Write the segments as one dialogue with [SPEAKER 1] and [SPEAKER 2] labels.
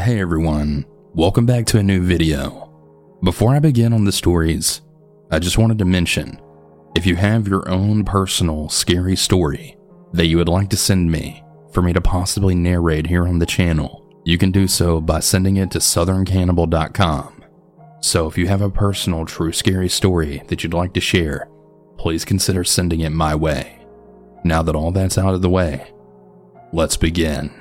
[SPEAKER 1] Hey everyone, welcome back to a new video. Before I begin on the stories, I just wanted to mention if you have your own personal scary story that you would like to send me for me to possibly narrate here on the channel, you can do so by sending it to southerncannibal.com. So if you have a personal true scary story that you'd like to share, please consider sending it my way. Now that all that's out of the way, let's begin.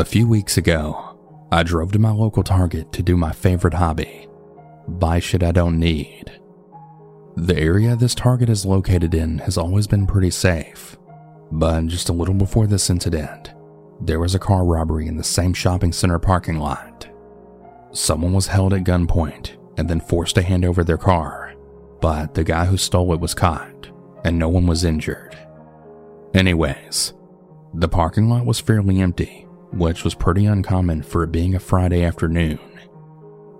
[SPEAKER 1] A few weeks ago, I drove to my local Target to do my favorite hobby buy shit I don't need. The area this Target is located in has always been pretty safe, but just a little before this incident, there was a car robbery in the same shopping center parking lot. Someone was held at gunpoint and then forced to hand over their car, but the guy who stole it was caught and no one was injured. Anyways, the parking lot was fairly empty which was pretty uncommon for it being a Friday afternoon.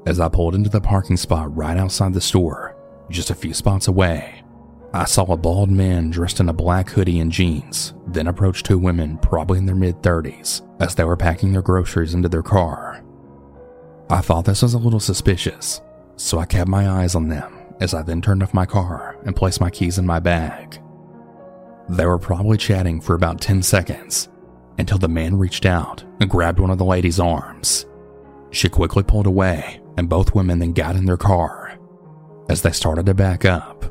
[SPEAKER 1] As I pulled into the parking spot right outside the store, just a few spots away, I saw a bald man dressed in a black hoodie and jeans, then approach two women probably in their mid 30s as they were packing their groceries into their car. I thought this was a little suspicious, so I kept my eyes on them as I then turned off my car and placed my keys in my bag. They were probably chatting for about 10 seconds until the man reached out and grabbed one of the lady's arms. She quickly pulled away, and both women then got in their car. As they started to back up,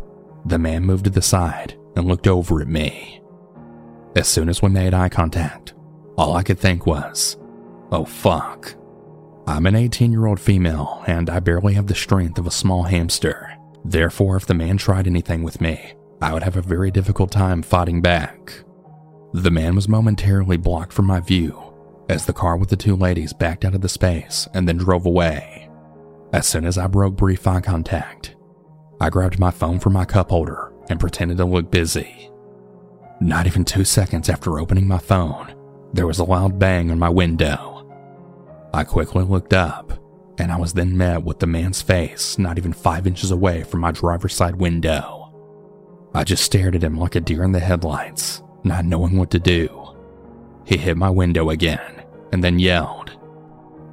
[SPEAKER 1] the man moved to the side and looked over at me. As soon as we made eye contact, all I could think was, oh fuck. I'm an 18 year old female and I barely have the strength of a small hamster. Therefore, if the man tried anything with me, I would have a very difficult time fighting back. The man was momentarily blocked from my view as the car with the two ladies backed out of the space and then drove away. As soon as I broke brief eye contact, I grabbed my phone from my cup holder and pretended to look busy. Not even two seconds after opening my phone, there was a loud bang on my window. I quickly looked up, and I was then met with the man's face not even five inches away from my driver's side window. I just stared at him like a deer in the headlights not knowing what to do. He hit my window again and then yelled,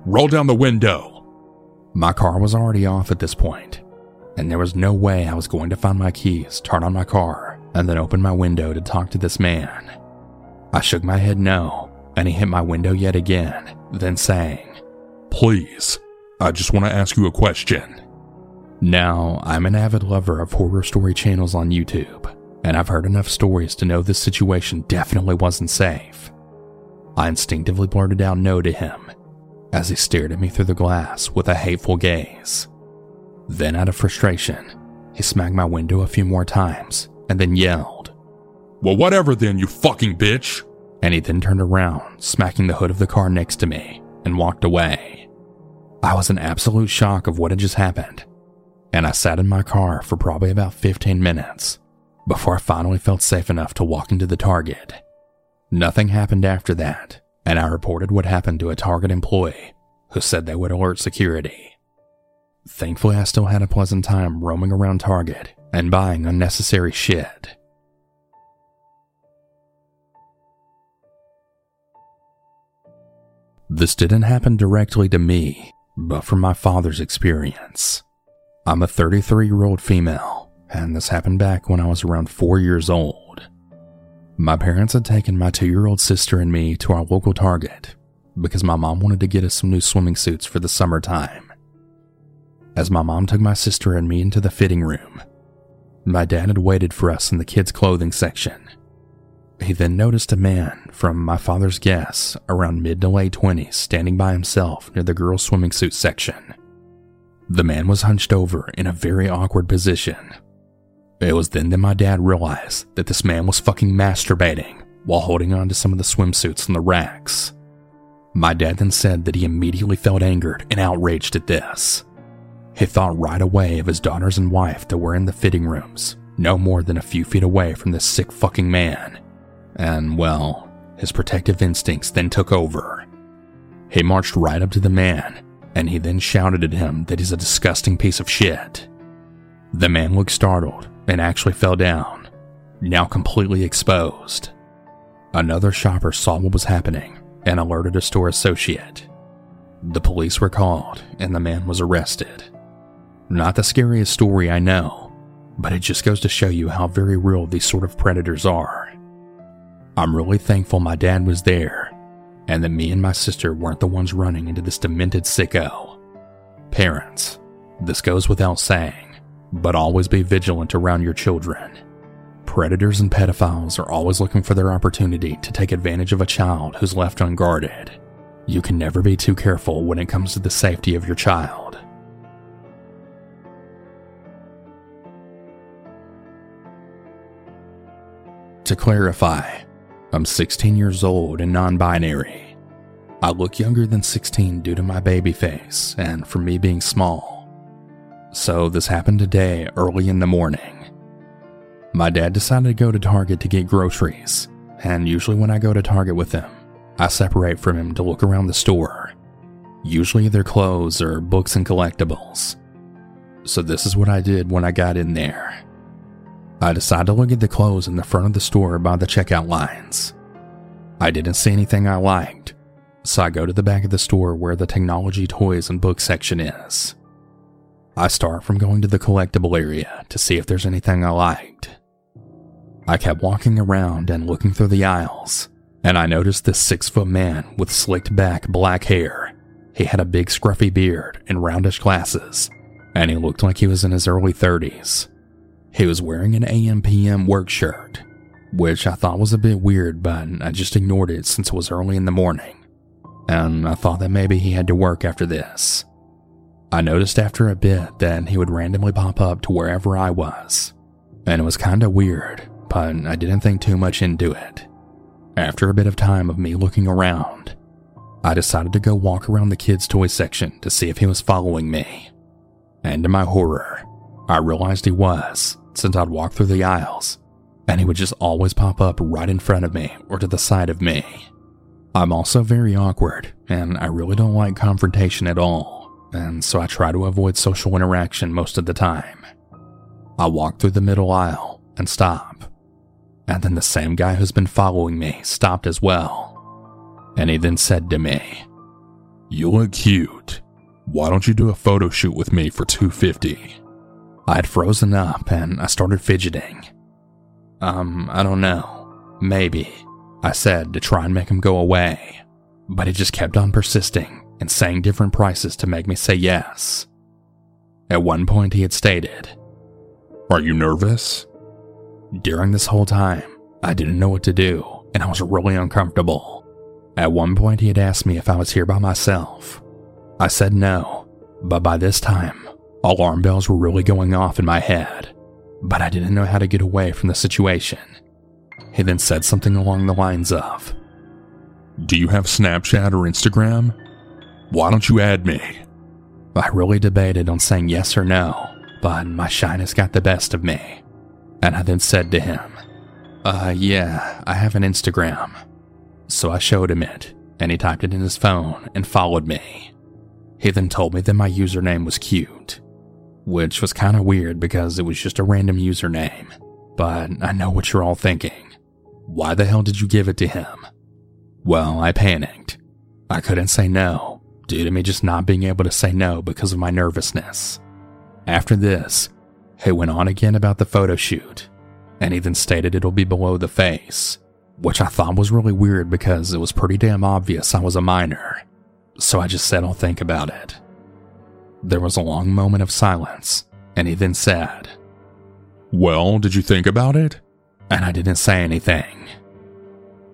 [SPEAKER 1] Roll down the window! My car was already off at this point, and there was no way I was going to find my keys, turn on my car, and then open my window to talk to this man. I shook my head no, and he hit my window yet again, then saying, Please, I just want to ask you a question. Now, I'm an avid lover of horror story channels on YouTube, and I've heard enough stories to know this situation definitely wasn't safe. I instinctively blurted out no to him as he stared at me through the glass with a hateful gaze. Then, out of frustration, he smacked my window a few more times and then yelled, Well, whatever then, you fucking bitch! And he then turned around, smacking the hood of the car next to me, and walked away. I was in absolute shock of what had just happened, and I sat in my car for probably about 15 minutes before I finally felt safe enough to walk into the Target. Nothing happened after that, and I reported what happened to a Target employee who said they would alert security. Thankfully, I still had a pleasant time roaming around Target and buying unnecessary shit. This didn't happen directly to me, but from my father's experience. I'm a 33 year old female and this happened back when I was around four years old. My parents had taken my two year old sister and me to our local Target because my mom wanted to get us some new swimming suits for the summertime. As my mom took my sister and me into the fitting room, my dad had waited for us in the kids' clothing section. He then noticed a man from my father's guess around mid to late 20s standing by himself near the girls' swimming suit section. The man was hunched over in a very awkward position it was then that my dad realized that this man was fucking masturbating while holding on to some of the swimsuits in the racks. My dad then said that he immediately felt angered and outraged at this. He thought right away of his daughters and wife that were in the fitting rooms, no more than a few feet away from this sick fucking man. And, well, his protective instincts then took over. He marched right up to the man, and he then shouted at him that he's a disgusting piece of shit. The man looked startled and actually fell down, now completely exposed. Another shopper saw what was happening and alerted a store associate. The police were called and the man was arrested. Not the scariest story I know, but it just goes to show you how very real these sort of predators are. I'm really thankful my dad was there and that me and my sister weren't the ones running into this demented sicko. Parents, this goes without saying, but always be vigilant around your children. Predators and pedophiles are always looking for their opportunity to take advantage of a child who's left unguarded. You can never be too careful when it comes to the safety of your child. To clarify, I'm 16 years old and non binary. I look younger than 16 due to my baby face and from me being small. So, this happened today early in the morning. My dad decided to go to Target to get groceries, and usually when I go to Target with him, I separate from him to look around the store. Usually either clothes or books and collectibles. So, this is what I did when I got in there. I decided to look at the clothes in the front of the store by the checkout lines. I didn't see anything I liked, so I go to the back of the store where the technology, toys, and book section is. I start from going to the collectible area to see if there's anything I liked. I kept walking around and looking through the aisles, and I noticed this six foot man with slicked back black hair. He had a big scruffy beard and roundish glasses, and he looked like he was in his early 30s. He was wearing an AMPM work shirt, which I thought was a bit weird, but I just ignored it since it was early in the morning, and I thought that maybe he had to work after this. I noticed after a bit that he would randomly pop up to wherever I was, and it was kinda weird, but I didn't think too much into it. After a bit of time of me looking around, I decided to go walk around the kids' toy section to see if he was following me. And to my horror, I realized he was, since I'd walk through the aisles, and he would just always pop up right in front of me or to the side of me. I'm also very awkward, and I really don't like confrontation at all and so I try to avoid social interaction most of the time. I walk through the middle aisle and stop. And then the same guy who's been following me stopped as well. And he then said to me,
[SPEAKER 2] You look cute. Why don't you do a photo shoot with me for 250?
[SPEAKER 1] I had frozen up and I started fidgeting. Um, I don't know. Maybe, I said to try and make him go away. But he just kept on persisting and saying different prices to make me say yes. At one point, he had stated,
[SPEAKER 2] Are you nervous?
[SPEAKER 1] During this whole time, I didn't know what to do, and I was really uncomfortable. At one point, he had asked me if I was here by myself. I said no, but by this time, alarm bells were really going off in my head, but I didn't know how to get away from the situation. He then said something along the lines of,
[SPEAKER 2] Do you have Snapchat or Instagram? Why don't you add me?
[SPEAKER 1] I really debated on saying yes or no, but my shyness got the best of me. And I then said to him, Uh, yeah, I have an Instagram. So I showed him it, and he typed it in his phone and followed me. He then told me that my username was cute, which was kind of weird because it was just a random username. But I know what you're all thinking. Why the hell did you give it to him? Well, I panicked. I couldn't say no, due to me just not being able to say no because of my nervousness. After this, he went on again about the photo shoot, and he then stated it'll be below the face, which I thought was really weird because it was pretty damn obvious I was a minor, so I just said I'll think about it. There was a long moment of silence, and he then said,
[SPEAKER 2] Well, did you think about it?
[SPEAKER 1] And I didn't say anything.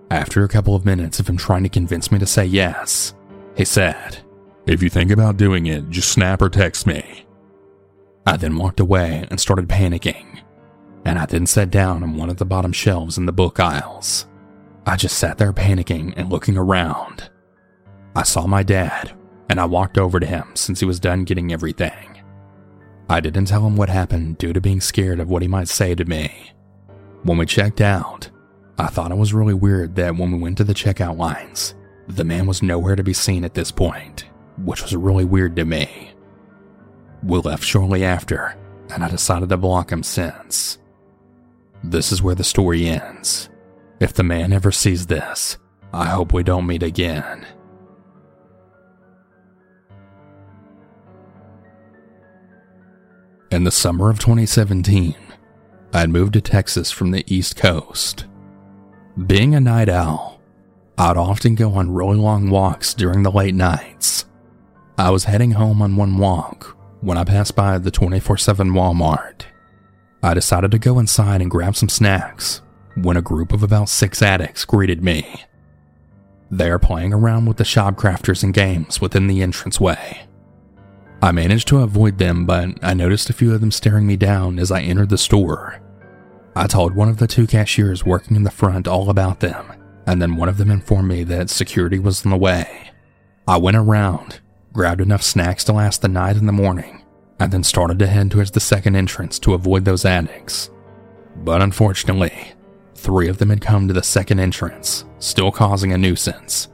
[SPEAKER 1] After a couple of minutes of him trying to convince me to say yes, he said,
[SPEAKER 2] If you think about doing it, just snap or text me.
[SPEAKER 1] I then walked away and started panicking, and I then sat down on one of the bottom shelves in the book aisles. I just sat there panicking and looking around. I saw my dad, and I walked over to him since he was done getting everything. I didn't tell him what happened due to being scared of what he might say to me. When we checked out, I thought it was really weird that when we went to the checkout lines, the man was nowhere to be seen at this point, which was really weird to me. We left shortly after, and I decided to block him since. This is where the story ends. If the man ever sees this, I hope we don't meet again. In the summer of 2017, I had moved to Texas from the East Coast. Being a night owl, I'd often go on really long walks during the late nights. I was heading home on one walk when I passed by the 24 7 Walmart. I decided to go inside and grab some snacks when a group of about six addicts greeted me. They are playing around with the shopcrafters and games within the entranceway. I managed to avoid them, but I noticed a few of them staring me down as I entered the store. I told one of the two cashiers working in the front all about them, and then one of them informed me that security was on the way. I went around, grabbed enough snacks to last the night and the morning, and then started to head towards the second entrance to avoid those addicts. But unfortunately, three of them had come to the second entrance, still causing a nuisance.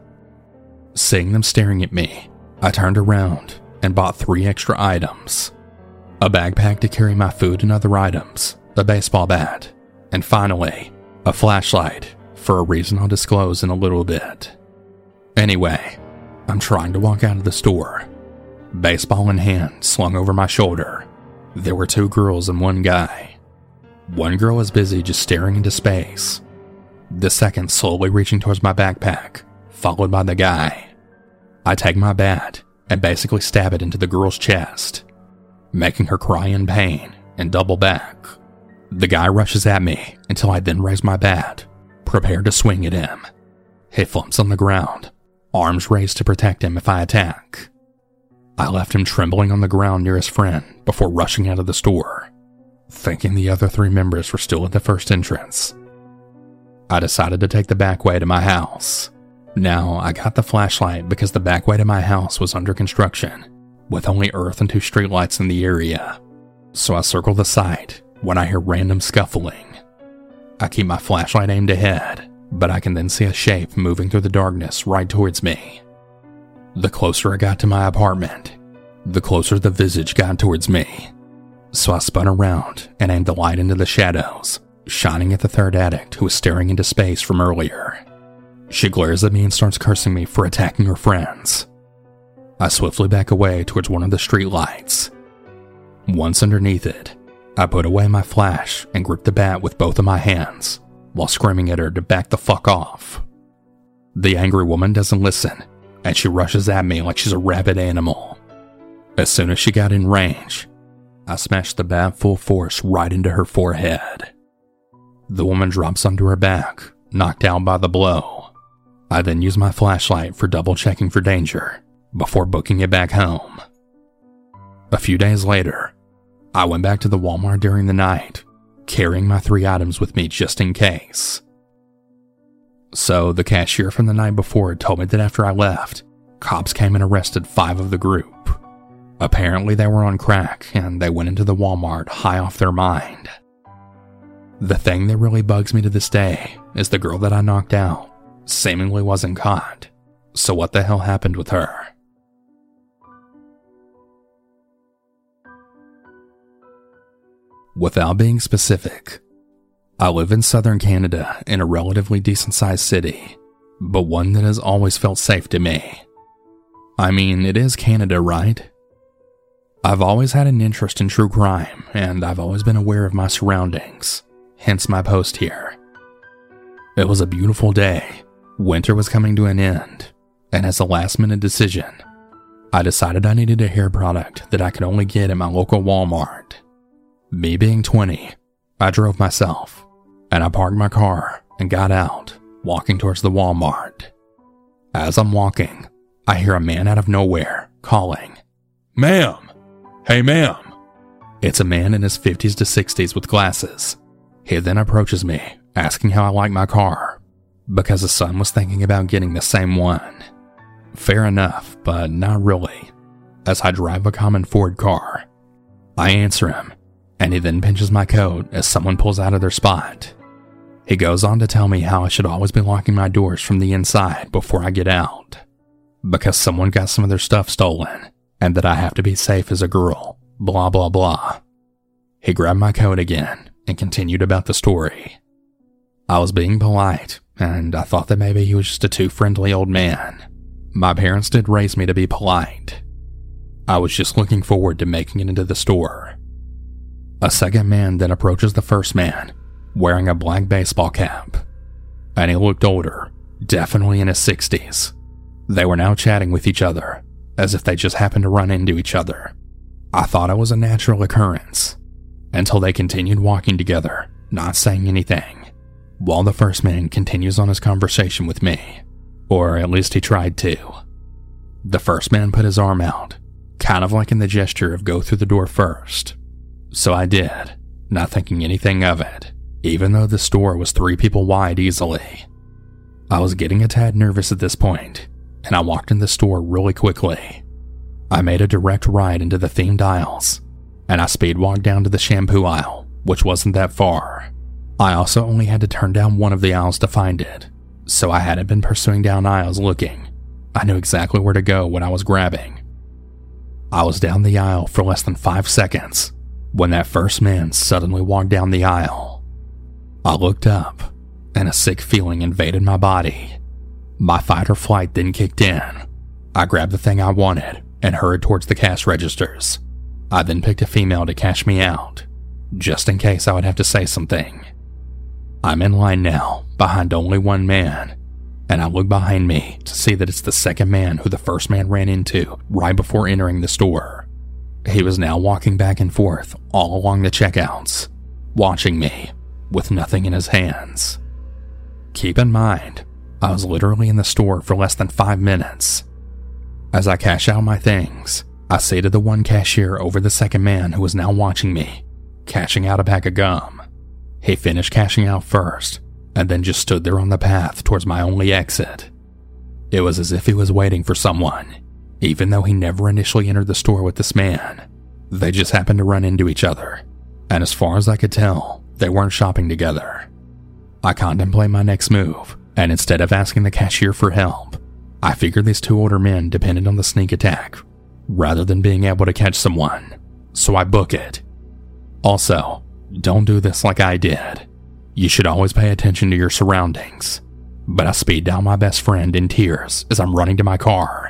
[SPEAKER 1] Seeing them staring at me, I turned around and bought three extra items a backpack to carry my food and other items, a baseball bat, and finally, a flashlight for a reason I'll disclose in a little bit. Anyway, I'm trying to walk out of the store, baseball in hand slung over my shoulder. There were two girls and one guy. One girl was busy just staring into space, the second slowly reaching towards my backpack, followed by the guy. I take my bat and basically stab it into the girl's chest, making her cry in pain and double back. The guy rushes at me until I then raise my bat, prepared to swing at him. He flumps on the ground, arms raised to protect him if I attack. I left him trembling on the ground near his friend before rushing out of the store, thinking the other three members were still at the first entrance. I decided to take the back way to my house. Now, I got the flashlight because the back way to my house was under construction, with only earth and two streetlights in the area. So I circle the site when I hear random scuffling. I keep my flashlight aimed ahead, but I can then see a shape moving through the darkness right towards me. The closer I got to my apartment, the closer the visage got towards me. So I spun around and aimed the light into the shadows, shining at the third addict who was staring into space from earlier. She glares at me and starts cursing me for attacking her friends. I swiftly back away towards one of the streetlights. Once underneath it, I put away my flash and grip the bat with both of my hands while screaming at her to back the fuck off. The angry woman doesn't listen and she rushes at me like she's a rabid animal. As soon as she got in range, I smashed the bat full force right into her forehead. The woman drops onto her back, knocked out by the blow. I then use my flashlight for double checking for danger before booking it back home. A few days later, I went back to the Walmart during the night, carrying my three items with me just in case. So, the cashier from the night before told me that after I left, cops came and arrested five of the group. Apparently, they were on crack and they went into the Walmart high off their mind. The thing that really bugs me to this day is the girl that I knocked out seemingly wasn't caught. So, what the hell happened with her? Without being specific, I live in southern Canada in a relatively decent sized city, but one that has always felt safe to me. I mean, it is Canada, right? I've always had an interest in true crime, and I've always been aware of my surroundings, hence my post here. It was a beautiful day, Winter was coming to an end, and as a last minute decision, I decided I needed a hair product that I could only get at my local Walmart. Me being 20, I drove myself, and I parked my car and got out, walking towards the Walmart. As I'm walking, I hear a man out of nowhere calling, Ma'am! Hey, ma'am! It's a man in his 50s to 60s with glasses. He then approaches me, asking how I like my car because his son was thinking about getting the same one. Fair enough, but not really, as I drive a common Ford car. I answer him, and he then pinches my coat as someone pulls out of their spot. He goes on to tell me how I should always be locking my doors from the inside before I get out, because someone got some of their stuff stolen, and that I have to be safe as a girl, blah blah blah. He grabbed my coat again and continued about the story. I was being polite, and I thought that maybe he was just a too friendly old man. My parents did raise me to be polite. I was just looking forward to making it into the store. A second man then approaches the first man, wearing a black baseball cap. And he looked older, definitely in his 60s. They were now chatting with each other, as if they just happened to run into each other. I thought it was a natural occurrence, until they continued walking together, not saying anything, while the first man continues on his conversation with me. Or at least he tried to. The first man put his arm out, kind of like in the gesture of go through the door first. So I did, not thinking anything of it, even though the store was three people wide easily. I was getting a tad nervous at this point, and I walked in the store really quickly. I made a direct ride into the themed aisles, and I speed walked down to the shampoo aisle, which wasn't that far. I also only had to turn down one of the aisles to find it, so I hadn't been pursuing down aisles looking. I knew exactly where to go when I was grabbing. I was down the aisle for less than five seconds when that first man suddenly walked down the aisle. I looked up, and a sick feeling invaded my body. My fight or flight then kicked in. I grabbed the thing I wanted and hurried towards the cash registers. I then picked a female to cash me out, just in case I would have to say something. I'm in line now, behind only one man, and I look behind me to see that it's the second man who the first man ran into right before entering the store. He was now walking back and forth all along the checkouts, watching me with nothing in his hands. Keep in mind, I was literally in the store for less than five minutes. As I cash out my things, I say to the one cashier over the second man who was now watching me, cashing out a pack of gum. He finished cashing out first, and then just stood there on the path towards my only exit. It was as if he was waiting for someone, even though he never initially entered the store with this man. They just happened to run into each other, and as far as I could tell, they weren't shopping together. I contemplate my next move, and instead of asking the cashier for help, I figured these two older men depended on the sneak attack rather than being able to catch someone, so I book it. Also, don't do this like I did. You should always pay attention to your surroundings. But I speed down my best friend in tears as I'm running to my car,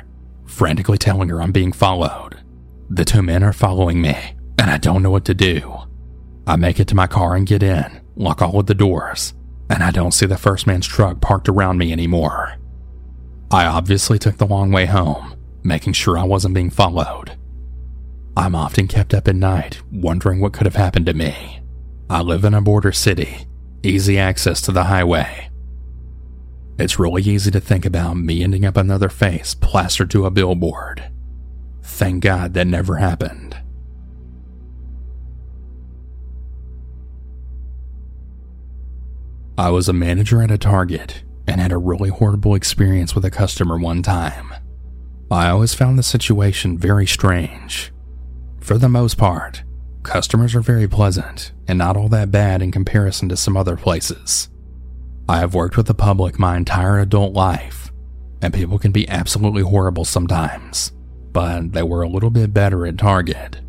[SPEAKER 1] frantically telling her I'm being followed. The two men are following me, and I don't know what to do. I make it to my car and get in, lock all of the doors, and I don't see the first man's truck parked around me anymore. I obviously took the long way home, making sure I wasn't being followed. I'm often kept up at night, wondering what could have happened to me. I live in a border city, easy access to the highway. It's really easy to think about me ending up another face plastered to a billboard. Thank God that never happened. I was a manager at a Target and had a really horrible experience with a customer one time. I always found the situation very strange. For the most part, Customers are very pleasant and not all that bad in comparison to some other places. I have worked with the public my entire adult life, and people can be absolutely horrible sometimes, but they were a little bit better at Target.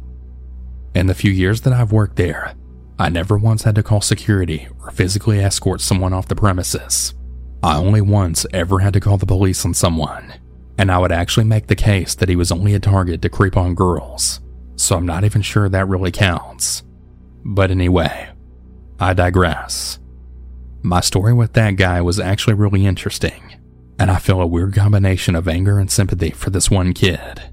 [SPEAKER 1] In the few years that I've worked there, I never once had to call security or physically escort someone off the premises. I only once ever had to call the police on someone, and I would actually make the case that he was only a target to creep on girls so I'm not even sure that really counts. But anyway, I digress. My story with that guy was actually really interesting, and I feel a weird combination of anger and sympathy for this one kid.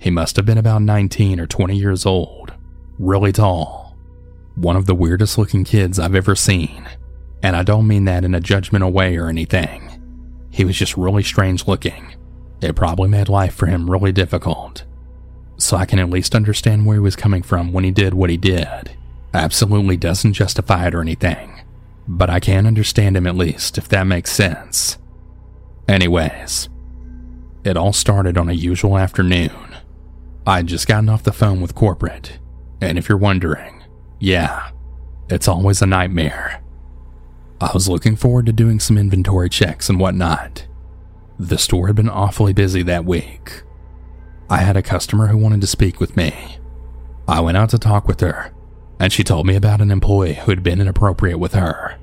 [SPEAKER 1] He must have been about 19 or 20 years old, really tall, one of the weirdest looking kids I've ever seen, and I don't mean that in a judgmental way or anything. He was just really strange looking. It probably made life for him really difficult so I can at least understand where he was coming from when he did what he did. Absolutely doesn't justify it or anything, but I can understand him at least, if that makes sense. Anyways, it all started on a usual afternoon. I'd just gotten off the phone with corporate, and if you're wondering, yeah, it's always a nightmare. I was looking forward to doing some inventory checks and whatnot. The store had been awfully busy that week, I had a customer who wanted to speak with me. I went out to talk with her, and she told me about an employee who had been inappropriate with her.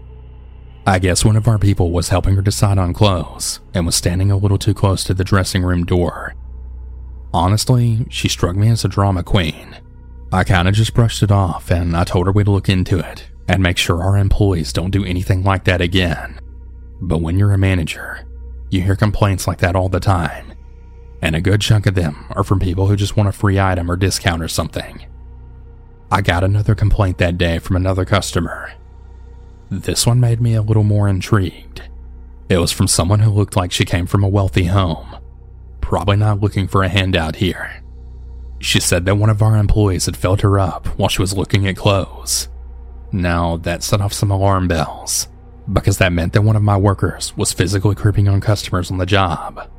[SPEAKER 1] I guess one of our people was helping her decide on clothes and was standing a little too close to the dressing room door. Honestly, she struck me as a drama queen. I kinda just brushed it off and I told her we'd look into it and make sure our employees don't do anything like that again. But when you're a manager, you hear complaints like that all the time, and a good chunk of them are from people who just want a free item or discount or something. I got another complaint that day from another customer this one made me a little more intrigued. It was from someone who looked like she came from a wealthy home, probably not looking for a handout here. She said that one of our employees had filled her up while she was looking at clothes. Now, that set off some alarm bells, because that meant that one of my workers was physically creeping on customers on the job.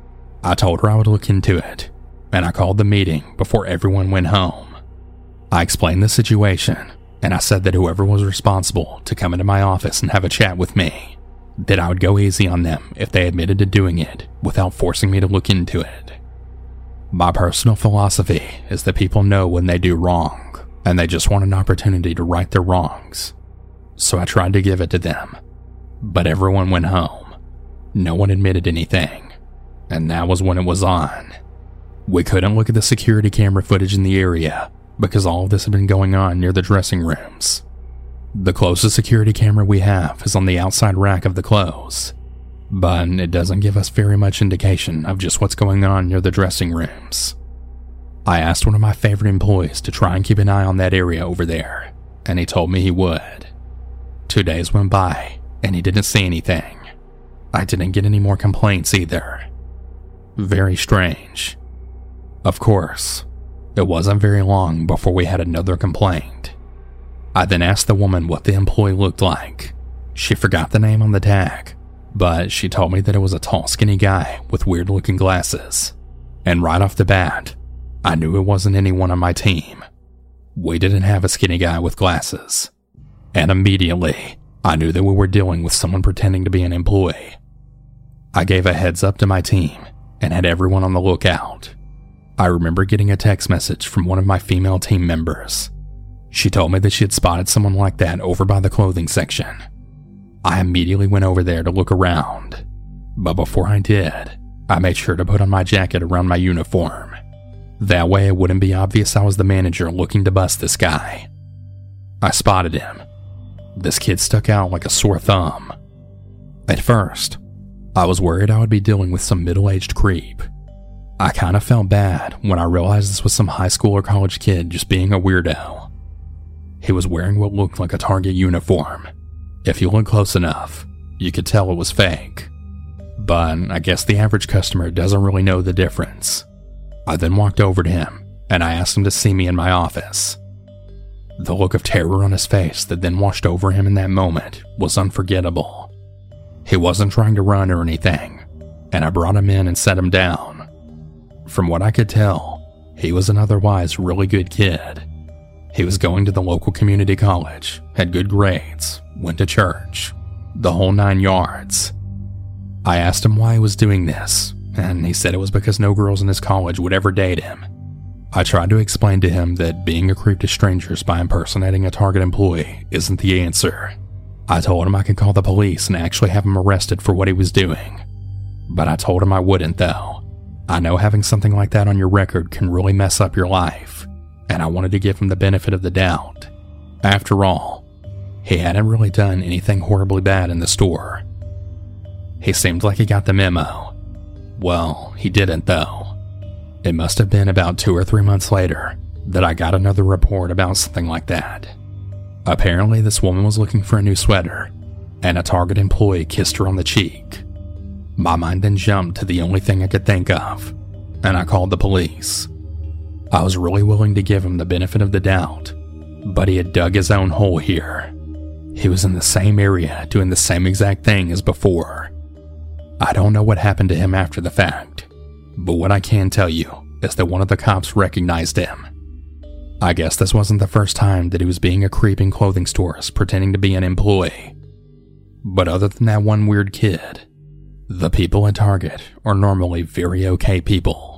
[SPEAKER 1] I told her I would look into it, and I called the meeting before everyone went home. I explained the situation and I said that whoever was responsible to come into my office and have a chat with me, that I would go easy on them if they admitted to doing it without forcing me to look into it. My personal philosophy is that people know when they do wrong, and they just want an opportunity to right their wrongs. So I tried to give it to them. But everyone went home. No one admitted anything. And that was when it was on. We couldn't look at the security camera footage in the area because all of this had been going on near the dressing rooms. The closest security camera we have is on the outside rack of the clothes, but it doesn't give us very much indication of just what's going on near the dressing rooms. I asked one of my favorite employees to try and keep an eye on that area over there, and he told me he would. Two days went by, and he didn't see anything. I didn't get any more complaints either. Very strange. Of course, it wasn't very long before we had another complaint. I then asked the woman what the employee looked like. She forgot the name on the tag, but she told me that it was a tall, skinny guy with weird looking glasses. And right off the bat, I knew it wasn't anyone on my team. We didn't have a skinny guy with glasses. And immediately, I knew that we were dealing with someone pretending to be an employee. I gave a heads up to my team and had everyone on the lookout. I remember getting a text message from one of my female team members. She told me that she had spotted someone like that over by the clothing section. I immediately went over there to look around, but before I did, I made sure to put on my jacket around my uniform. That way, it wouldn't be obvious I was the manager looking to bust this guy. I spotted him. This kid stuck out like a sore thumb. At first, I was worried I would be dealing with some middle aged creep I kind of felt bad when I realized this was some high school or college kid just being a weirdo. He was wearing what looked like a Target uniform. If you look close enough, you could tell it was fake. But I guess the average customer doesn't really know the difference. I then walked over to him and I asked him to see me in my office. The look of terror on his face that then washed over him in that moment was unforgettable. He wasn't trying to run or anything, and I brought him in and set him down. From what I could tell, he was an otherwise really good kid. He was going to the local community college, had good grades, went to church, the whole nine yards. I asked him why he was doing this, and he said it was because no girls in his college would ever date him. I tried to explain to him that being a creep to strangers by impersonating a Target employee isn't the answer. I told him I could call the police and actually have him arrested for what he was doing. But I told him I wouldn't, though. I know having something like that on your record can really mess up your life, and I wanted to give him the benefit of the doubt. After all, he hadn't really done anything horribly bad in the store. He seemed like he got the memo. Well, he didn't though. It must have been about two or three months later that I got another report about something like that. Apparently, this woman was looking for a new sweater, and a Target employee kissed her on the cheek. My mind then jumped to the only thing I could think of, and I called the police. I was really willing to give him the benefit of the doubt, but he had dug his own hole here. He was in the same area doing the same exact thing as before. I don't know what happened to him after the fact, but what I can tell you is that one of the cops recognized him. I guess this wasn't the first time that he was being a creep in clothing stores pretending to be an employee. But other than that one weird kid, the people at Target are normally very okay people.